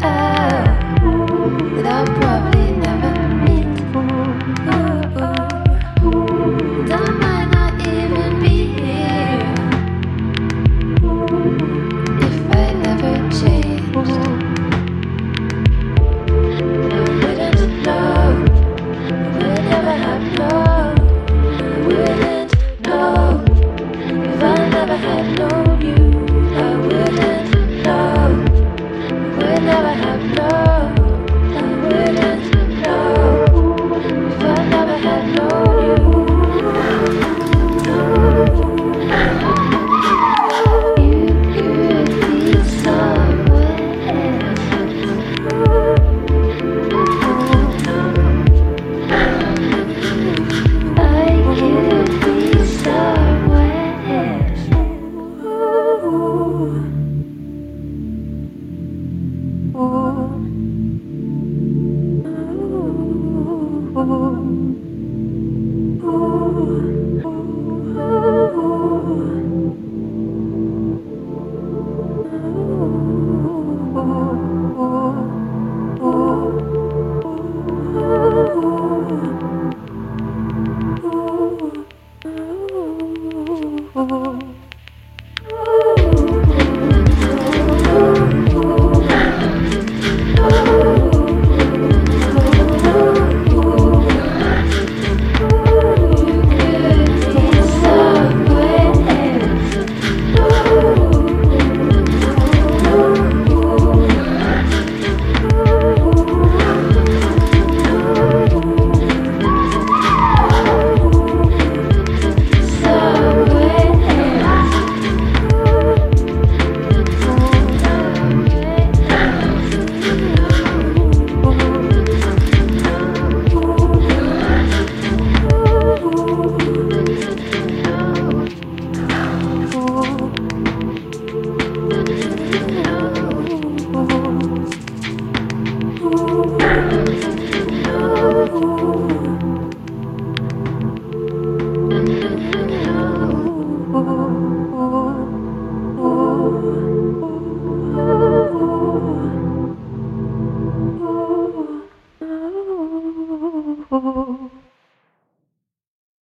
I I have loved. Oh.